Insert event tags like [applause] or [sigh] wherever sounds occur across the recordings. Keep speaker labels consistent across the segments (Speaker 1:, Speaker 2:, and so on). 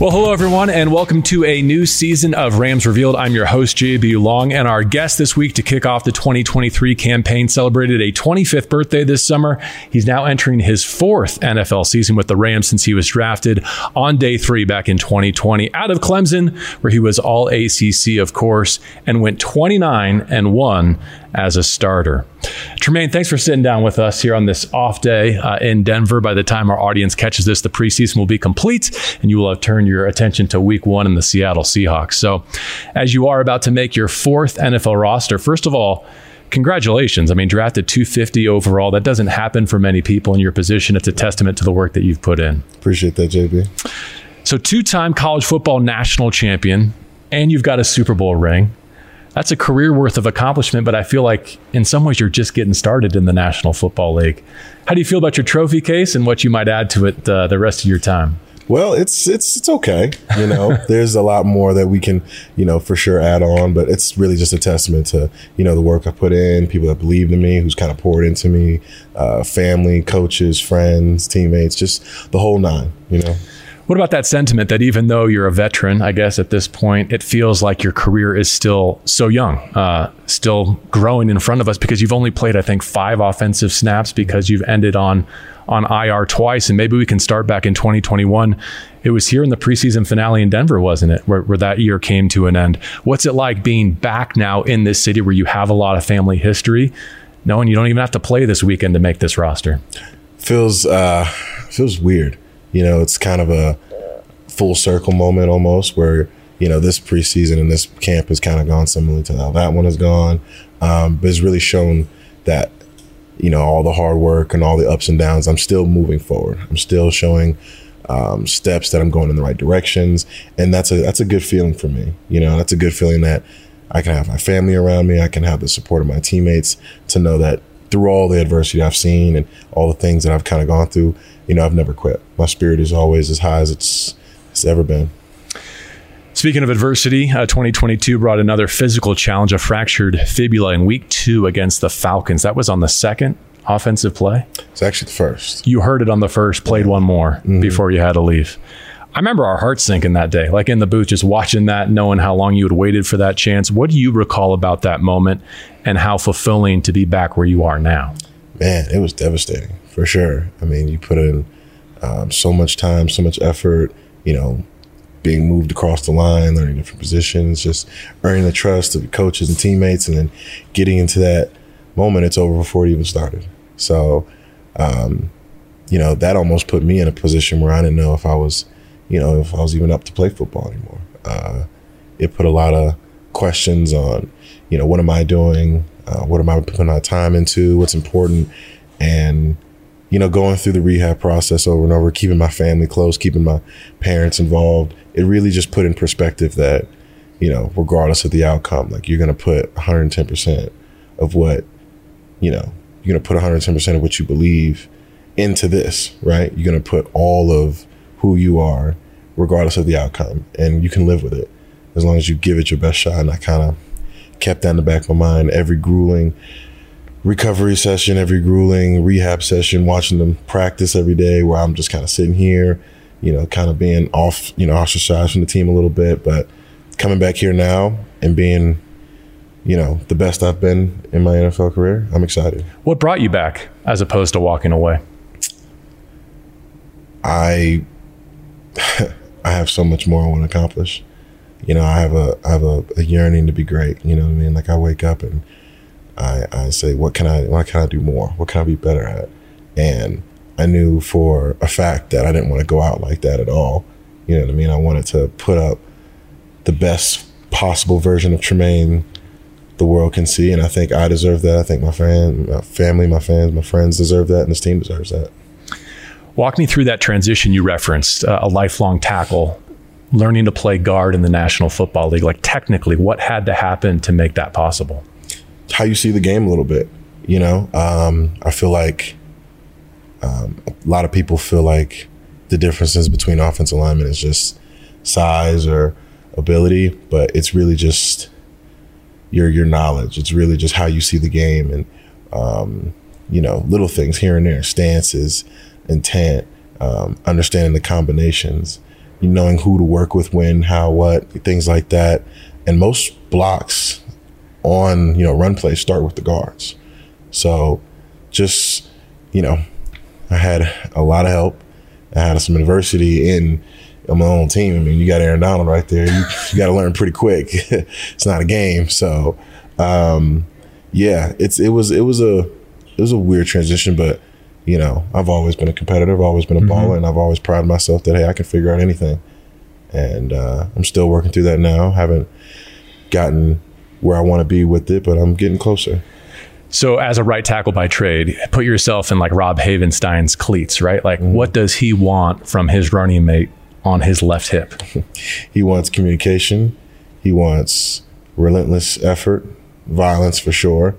Speaker 1: Well, hello, everyone, and welcome to a new season of Rams Revealed. I'm your host, JB Long, and our guest this week to kick off the 2023 campaign celebrated a 25th birthday this summer. He's now entering his fourth NFL season with the Rams since he was drafted on day three back in 2020 out of Clemson, where he was all ACC, of course, and went 29 and 1 as a starter. Tremayne, thanks for sitting down with us here on this off day uh, in Denver. By the time our audience catches this, the preseason will be complete and you will have turned your attention to week one in the Seattle Seahawks. So, as you are about to make your fourth NFL roster, first of all, congratulations. I mean, drafted 250 overall. That doesn't happen for many people in your position. It's a testament to the work that you've put in.
Speaker 2: Appreciate that, JB.
Speaker 1: So, two time college football national champion, and you've got a Super Bowl ring that's a career worth of accomplishment, but I feel like in some ways you're just getting started in the National Football League. How do you feel about your trophy case and what you might add to it uh, the rest of your time?
Speaker 2: Well, it's it's it's okay. You know, [laughs] there's a lot more that we can, you know, for sure add on, but it's really just a testament to you know the work I put in, people that believed in me, who's kind of poured into me, uh, family, coaches, friends, teammates, just the whole nine. You know.
Speaker 1: What about that sentiment that even though you're a veteran, I guess at this point, it feels like your career is still so young, uh, still growing in front of us because you've only played, I think, five offensive snaps because you've ended on on IR twice, and maybe we can start back in 2021. It was here in the preseason finale in Denver, wasn't it, where, where that year came to an end? What's it like being back now in this city where you have a lot of family history, knowing you don't even have to play this weekend to make this roster?
Speaker 2: Feels uh, feels weird you know, it's kind of a full circle moment almost where, you know, this preseason and this camp has kind of gone similarly to how that one has gone. Um, but it's really shown that, you know, all the hard work and all the ups and downs, I'm still moving forward. I'm still showing um, steps that I'm going in the right directions. And that's a, that's a good feeling for me. You know, that's a good feeling that I can have my family around me. I can have the support of my teammates to know that through all the adversity I've seen and all the things that I've kind of gone through, you know, I've never quit. My spirit is always as high as it's, it's ever been.
Speaker 1: Speaking of adversity, uh, 2022 brought another physical challenge, a fractured fibula in week two against the Falcons. That was on the second offensive play.
Speaker 2: It's actually the first.
Speaker 1: You heard it on the first, played yeah. one more mm-hmm. before you had to leave. I remember our hearts sinking that day, like in the booth, just watching that, knowing how long you had waited for that chance. What do you recall about that moment and how fulfilling to be back where you are now?
Speaker 2: Man, it was devastating for sure. I mean, you put in um, so much time, so much effort, you know, being moved across the line, learning different positions, just earning the trust of coaches and teammates, and then getting into that moment, it's over before it even started. So, um, you know, that almost put me in a position where I didn't know if I was – you know, if I was even up to play football anymore. Uh, it put a lot of questions on, you know, what am I doing? Uh, what am I putting my time into? What's important? And, you know, going through the rehab process over and over, keeping my family close, keeping my parents involved, it really just put in perspective that, you know, regardless of the outcome, like you're going to put 110% of what, you know, you're going to put 110% of what you believe into this, right? You're going to put all of who you are, regardless of the outcome, and you can live with it as long as you give it your best shot. And I kind of kept that in the back of my mind every grueling recovery session, every grueling rehab session, watching them practice every day, where I'm just kind of sitting here, you know, kind of being off, you know, ostracized from the team a little bit, but coming back here now and being you know, the best I've been in my NFL career. I'm excited.
Speaker 1: What brought you back as opposed to walking away?
Speaker 2: I [laughs] I have so much more I want to accomplish. You know, I have a I have a, a, yearning to be great. You know what I mean? Like I wake up and I I say, what can I what can I do more? What can I be better at? And I knew for a fact that I didn't want to go out like that at all. You know what I mean? I wanted to put up the best possible version of Tremayne the world can see, and I think I deserve that. I think my fan, my family, my fans, my friends deserve that, and this team deserves that.
Speaker 1: Walk me through that transition you referenced, uh, a lifelong tackle, learning to play guard in the National Football League. Like technically, what had to happen to make that possible?
Speaker 2: How you see the game a little bit. You know, um, I feel like um, a lot of people feel like the differences between offensive linemen is just size or ability, but it's really just your your knowledge. It's really just how you see the game and um, you know little things here and there, stances, intent, um, understanding the combinations, knowing who to work with, when, how, what, things like that. And most blocks on you know run plays start with the guards. So just you know, I had a lot of help. I had some adversity in my own team. I mean, you got Aaron Donald right there. You, you got to learn pretty quick. [laughs] it's not a game, so um, yeah, it's it was it was a it was a weird transition, but you know, I've always been a competitor. I've always been a mm-hmm. baller, and I've always prided myself that hey, I can figure out anything. And uh, I'm still working through that now. Haven't gotten where I want to be with it, but I'm getting closer.
Speaker 1: So, as a right tackle by trade, put yourself in like Rob Havenstein's cleats, right? Like, mm-hmm. what does he want from his running mate on his left hip? [laughs]
Speaker 2: he wants communication. He wants relentless effort, violence for sure,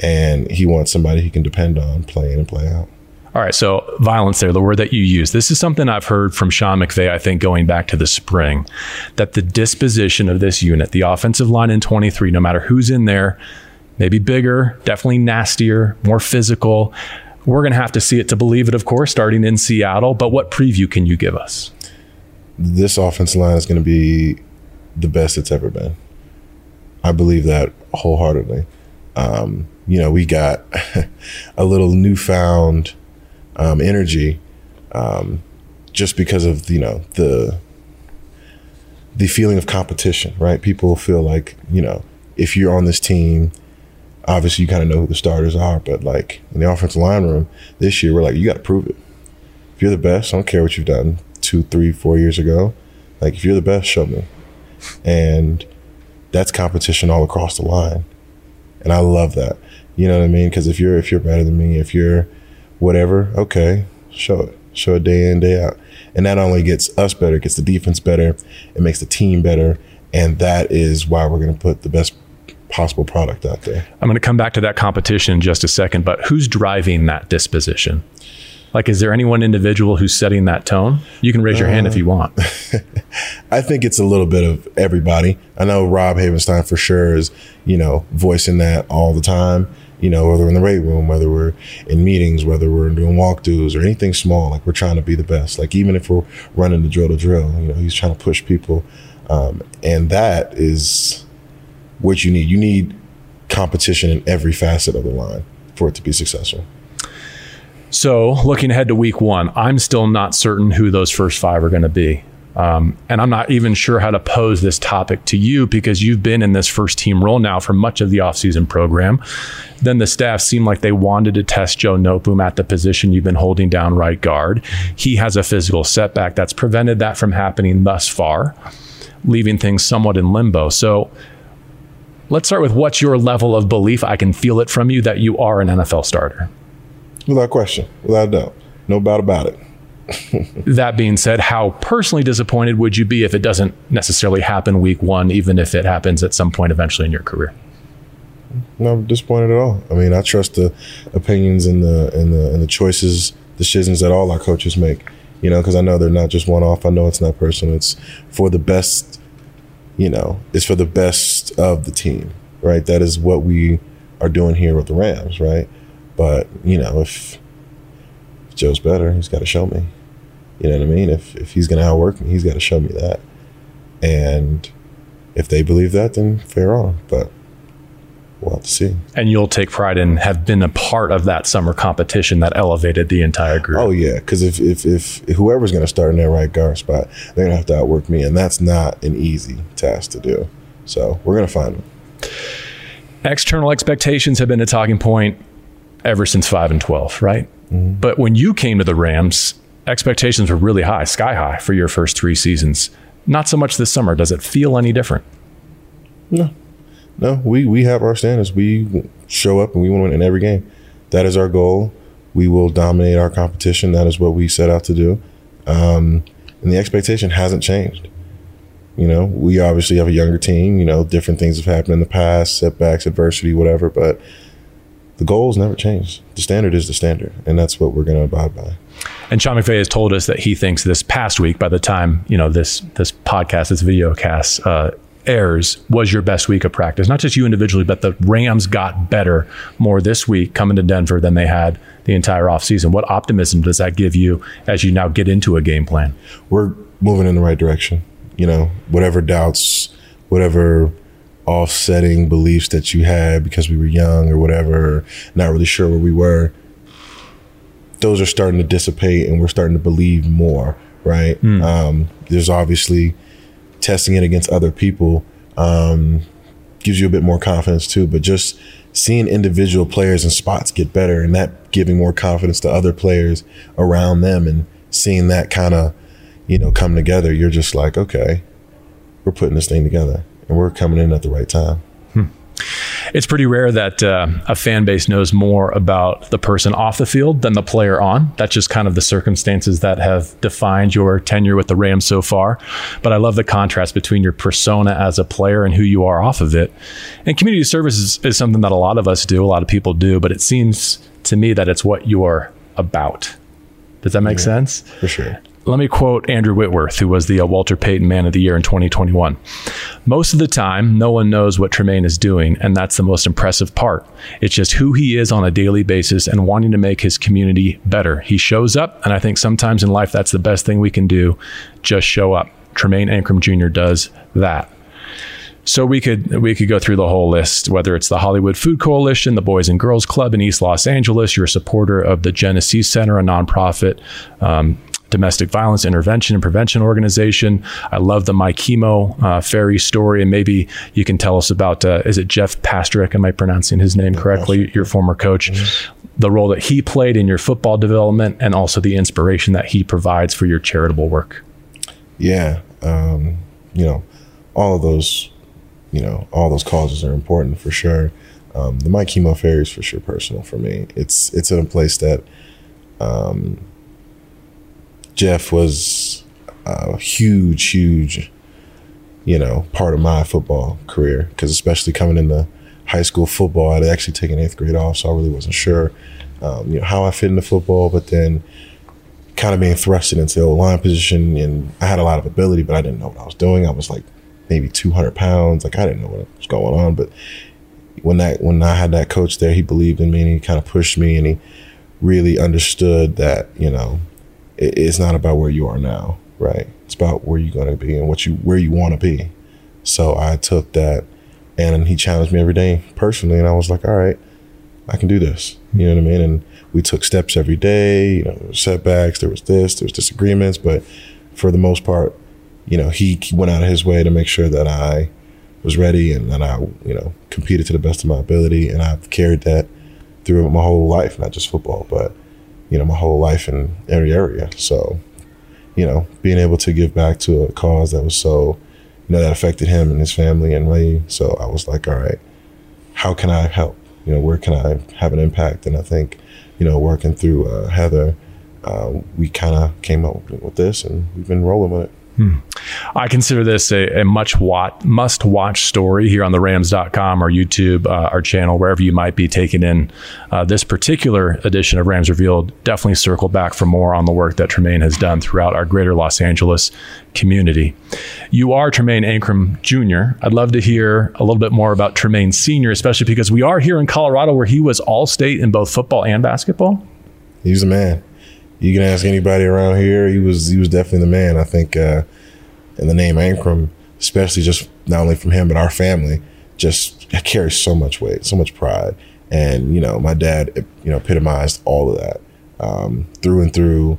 Speaker 2: and he wants somebody he can depend on, play in and play out.
Speaker 1: All right, so violence there, the word that you use. This is something I've heard from Sean McVay, I think, going back to the spring, that the disposition of this unit, the offensive line in 23, no matter who's in there, maybe bigger, definitely nastier, more physical. We're going to have to see it to believe it, of course, starting in Seattle. But what preview can you give us?
Speaker 2: This offensive line is going to be the best it's ever been. I believe that wholeheartedly. Um, you know, we got [laughs] a little newfound um, energy um, just because of you know the the feeling of competition, right? People feel like you know if you're on this team, obviously you kind of know who the starters are, but like in the offensive line room this year, we're like you got to prove it. If you're the best, I don't care what you've done two, three, four years ago. Like if you're the best, show me. And that's competition all across the line, and I love that. You know what I mean? Because if you're if you're better than me, if you're whatever, okay, show it. Show it day in, day out. And that only gets us better, gets the defense better, it makes the team better. And that is why we're going to put the best possible product out there.
Speaker 1: I'm going to come back to that competition in just a second, but who's driving that disposition? Like, is there any one individual who's setting that tone? You can raise your uh, hand if you want. [laughs]
Speaker 2: I think it's a little bit of everybody. I know Rob Havenstein for sure is, you know, voicing that all the time you know, whether we're in the weight room, whether we're in meetings, whether we're doing walkthroughs or anything small, like we're trying to be the best. Like even if we're running the drill to drill, you know, he's trying to push people. Um, and that is what you need. You need competition in every facet of the line for it to be successful.
Speaker 1: So, looking ahead to week one, I'm still not certain who those first five are going to be. Um, and I'm not even sure how to pose this topic to you because you've been in this first team role now for much of the offseason program. Then the staff seemed like they wanted to test Joe Noteboom at the position you've been holding down right guard. He has a physical setback that's prevented that from happening thus far, leaving things somewhat in limbo. So let's start with what's your level of belief? I can feel it from you that you are an NFL starter.
Speaker 2: Without question, without doubt. No doubt about it
Speaker 1: that being said, how personally disappointed would you be if it doesn't necessarily happen week one, even if it happens at some point eventually in your career?
Speaker 2: Not disappointed at all. I mean, I trust the opinions and the and the and the choices, decisions that all our coaches make. You know, because I know they're not just one off. I know it's not personal. It's for the best. You know, it's for the best of the team, right? That is what we are doing here with the Rams, right? But you know, if Joe's better. He's got to show me. You know what I mean? If if he's going to outwork me, he's got to show me that. And if they believe that, then fair on. But we'll have to see.
Speaker 1: And you'll take pride in have been a part of that summer competition that elevated the entire group.
Speaker 2: Oh yeah, because if, if if whoever's going to start in that right guard spot, they're going to have to outwork me, and that's not an easy task to do. So we're going to find them.
Speaker 1: External expectations have been a talking point ever since five and twelve, right? Mm-hmm. But when you came to the Rams, expectations were really high, sky high for your first three seasons. Not so much this summer. Does it feel any different?
Speaker 2: No, no. We we have our standards. We show up and we want to win in every game. That is our goal. We will dominate our competition. That is what we set out to do. Um, and the expectation hasn't changed. You know, we obviously have a younger team. You know, different things have happened in the past, setbacks, adversity, whatever. But the goals never change. The standard is the standard, and that's what we're going to abide by.
Speaker 1: And Sean McVay has told us that he thinks this past week, by the time you know this this podcast, this video cast uh, airs, was your best week of practice. Not just you individually, but the Rams got better more this week coming to Denver than they had the entire offseason. What optimism does that give you as you now get into a game plan?
Speaker 2: We're moving in the right direction. You know, whatever doubts, whatever offsetting beliefs that you had because we were young or whatever, not really sure where we were, those are starting to dissipate and we're starting to believe more, right? Mm. Um, there's obviously testing it against other people um, gives you a bit more confidence too, but just seeing individual players and spots get better and that giving more confidence to other players around them and seeing that kind of, you know, come together, you're just like, okay, we're putting this thing together and we're coming in at the right time. Hmm.
Speaker 1: It's pretty rare that uh, a fan base knows more about the person off the field than the player on. That's just kind of the circumstances that have defined your tenure with the Rams so far. But I love the contrast between your persona as a player and who you are off of it. And community service is, is something that a lot of us do, a lot of people do, but it seems to me that it's what you're about. Does that make yeah, sense?
Speaker 2: For sure.
Speaker 1: Let me quote Andrew Whitworth, who was the uh, Walter Payton Man of the Year in 2021. Most of the time, no one knows what Tremayne is doing, and that's the most impressive part. It's just who he is on a daily basis and wanting to make his community better. He shows up, and I think sometimes in life that's the best thing we can do just show up. Tremayne Anchrum Jr. does that. So we could we could go through the whole list, whether it's the Hollywood Food Coalition, the Boys and Girls Club in East Los Angeles, you're a supporter of the Jenesse Center, a nonprofit um, domestic violence intervention and prevention organization. I love the My Chemo uh, Ferry story, and maybe you can tell us about uh, is it Jeff Pastrick? Am I pronouncing his name correctly? Your former coach. Mm-hmm. The role that he played in your football development, and also the inspiration that he provides for your charitable work.
Speaker 2: Yeah, um, you know, all of those, you know, all those causes are important for sure. Um, the My Chemo Ferry is for sure personal for me. It's it's in a place that um, Jeff was a huge, huge, you know, part of my football career. Because especially coming into high school football, I'd actually taken eighth grade off, so I really wasn't sure, um, you know, how I fit into football. But then, kind of being thrusted into the line position, and I had a lot of ability, but I didn't know what I was doing. I was like maybe 200 pounds, like I didn't know what was going on. But when that when I had that coach there, he believed in me and he kind of pushed me, and he really understood that you know it's not about where you are now, right? It's about where you're going to be and what you where you want to be. So I took that, and he challenged me every day personally, and I was like, all right, I can do this. You know what I mean? And we took steps every day. You know, setbacks, there was this, there was disagreements, but for the most part, you know, he went out of his way to make sure that I was ready and that I, you know, competed to the best of my ability, and I've carried that through my whole life, not just football, but you know, my whole life in every area. So, you know, being able to give back to a cause that was so, you know, that affected him and his family and me. So I was like, all right, how can I help? You know, where can I have an impact? And I think, you know, working through uh, Heather, uh, we kind of came up with this and we've been rolling with it. Hmm.
Speaker 1: I consider this a, a much wat, must watch story here on the Rams.com or YouTube, uh, our channel, wherever you might be taking in uh, this particular edition of Rams Revealed. Definitely circle back for more on the work that Tremayne has done throughout our greater Los Angeles community. You are Tremayne Anchrum Jr. I'd love to hear a little bit more about Tremayne Sr., especially because we are here in Colorado where he was all state in both football and basketball.
Speaker 2: He's a man you can ask anybody around here. He was he was definitely the man. I think, uh, and the name Anchrum, especially just not only from him but our family, just carries so much weight, so much pride. And you know, my dad, you know, epitomized all of that um, through and through,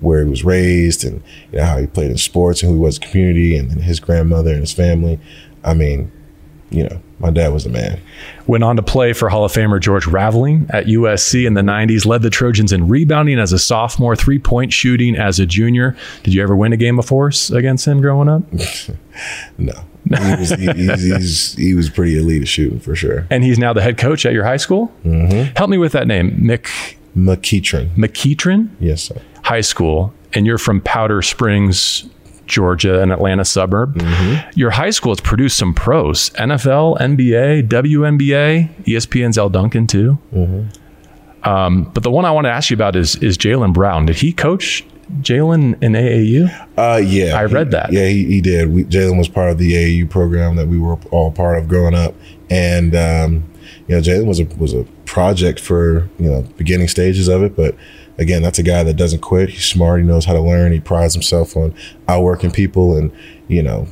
Speaker 2: where he was raised, and you know how he played in sports and who he was in community, and his grandmother and his family. I mean, you know, my dad was a man.
Speaker 1: Went on to play for Hall of Famer George Raveling at USC in the 90s, led the Trojans in rebounding as a sophomore, three point shooting as a junior. Did you ever win a game of force against him growing up? [laughs]
Speaker 2: no. he, was, he, he was pretty elite at shooting for sure.
Speaker 1: And he's now the head coach at your high school? Mm-hmm. Help me with that name. Mick
Speaker 2: McEachern.
Speaker 1: McEachern?
Speaker 2: Yes, sir.
Speaker 1: High school. And you're from Powder Springs, Georgia, an Atlanta suburb. Mm-hmm. Your high school has produced some pros NFL, NBA, WNBA, ESPN's Elle Duncan, too. Mm-hmm. Um, but the one I want to ask you about is is Jaylen Brown. Did he coach Jaylen in AAU?
Speaker 2: Uh, yeah,
Speaker 1: I read that.
Speaker 2: Yeah, he, he did. Jaylen was part of the AAU program that we were all part of growing up, and um, you know, Jaylen was a was a project for you know beginning stages of it, but again, that's a guy that doesn't quit. He's smart. He knows how to learn. He prides himself on outworking people and you know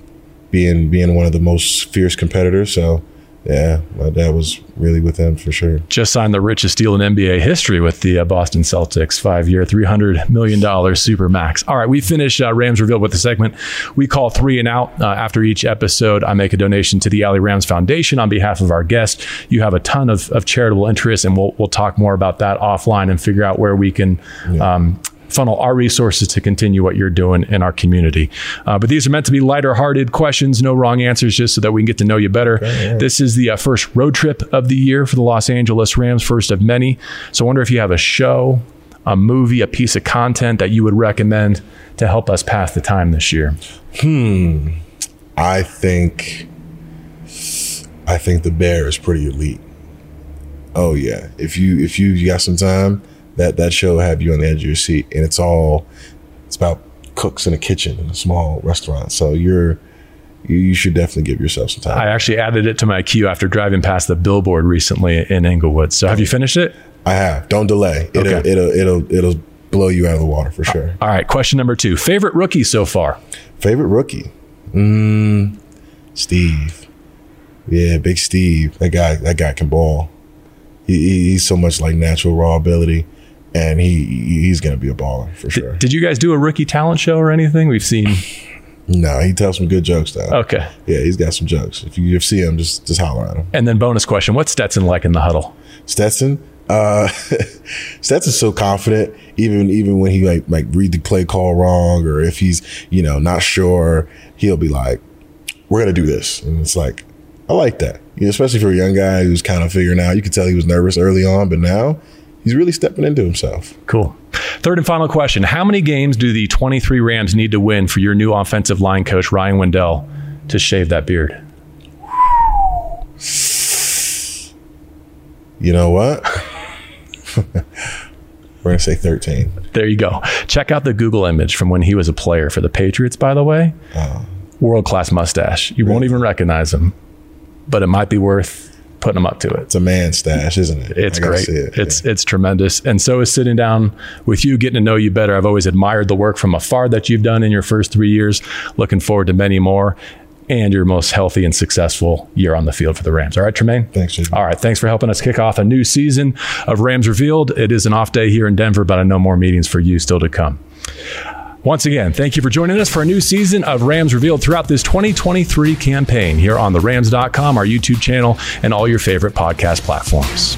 Speaker 2: being being one of the most fierce competitors. So yeah, my dad was really with them for sure.
Speaker 1: Just signed the richest deal in NBA history with the uh, Boston Celtics, five year, $300 million super max. All right, we finish uh, Rams Revealed with the segment we call three and out. Uh, after each episode, I make a donation to the LA Rams Foundation on behalf of our guest. You have a ton of, of charitable interests, and we'll, we'll talk more about that offline and figure out where we can yeah. um, funnel our resources to continue what you're doing in our community. Uh, but these are meant to be lighter hearted questions, no wrong answers, just so that we can get to know you better. Okay, yeah. This is the uh, first road trip of the year for the Los Angeles Rams, first of many. So I wonder if you have a show, a movie, a piece of content that you would recommend to help us pass the time this year.
Speaker 2: Hmm. I think I think the bear is pretty elite. Oh yeah. If you if you got some time, that that show have you on the edge of your seat, and it's all it's about cooks in a kitchen in a small restaurant. So you're you should definitely give yourself some time.
Speaker 1: I actually added it to my queue after driving past the billboard recently in Inglewood. So have you finished it?
Speaker 2: I have. Don't delay. It'll okay. it'll it'll it'll blow you out of the water for sure.
Speaker 1: All right. Question number two. Favorite rookie so far?
Speaker 2: Favorite rookie? Mm, Steve. Yeah, big Steve. That guy. That guy can ball. He, he's so much like natural raw ability and he he's going to be a baller for sure.
Speaker 1: Did, did, you guys do a rookie talent show or anything? We've seen.
Speaker 2: no, he tells some good jokes though.
Speaker 1: Okay.
Speaker 2: Yeah, he's got some jokes. If you see him, just just holler at him.
Speaker 1: And then bonus question: What's Stetson like in the huddle?
Speaker 2: Stetson, uh, [laughs] Stetson's so confident. Even even when he like like read the play call wrong, or if he's you know not sure, he'll be like, "We're gonna do this," and it's like, I like that. You know, especially for a young guy who's kind of figuring out. You could tell he was nervous early on, but now he's really stepping into himself.
Speaker 1: Cool. Third and final question How many games do the 23 Rams need to win for your new offensive line coach, Ryan Wendell, to shave that beard? [sighs]
Speaker 2: You know what? [laughs] We're going to say 13.
Speaker 1: There you go. Check out the Google image from when he was a player for the Patriots, by the way. Uh, World class mustache. You really? won't even recognize him, but it might be worth putting them up to it.
Speaker 2: It's a man stash, isn't it?
Speaker 1: It's great. It. It's yeah. it's tremendous. And so is sitting down with you, getting to know you better. I've always admired the work from afar that you've done in your first three years. Looking forward to many more. And your most healthy and successful year on the field for the Rams. All right, Tremayne?
Speaker 2: Thanks,
Speaker 1: Jason. All right, thanks for helping us kick off a new season of Rams Revealed. It is an off day here in Denver, but I know more meetings for you still to come. Once again, thank you for joining us for a new season of Rams Revealed throughout this 2023 campaign here on the Rams.com, our YouTube channel, and all your favorite podcast platforms.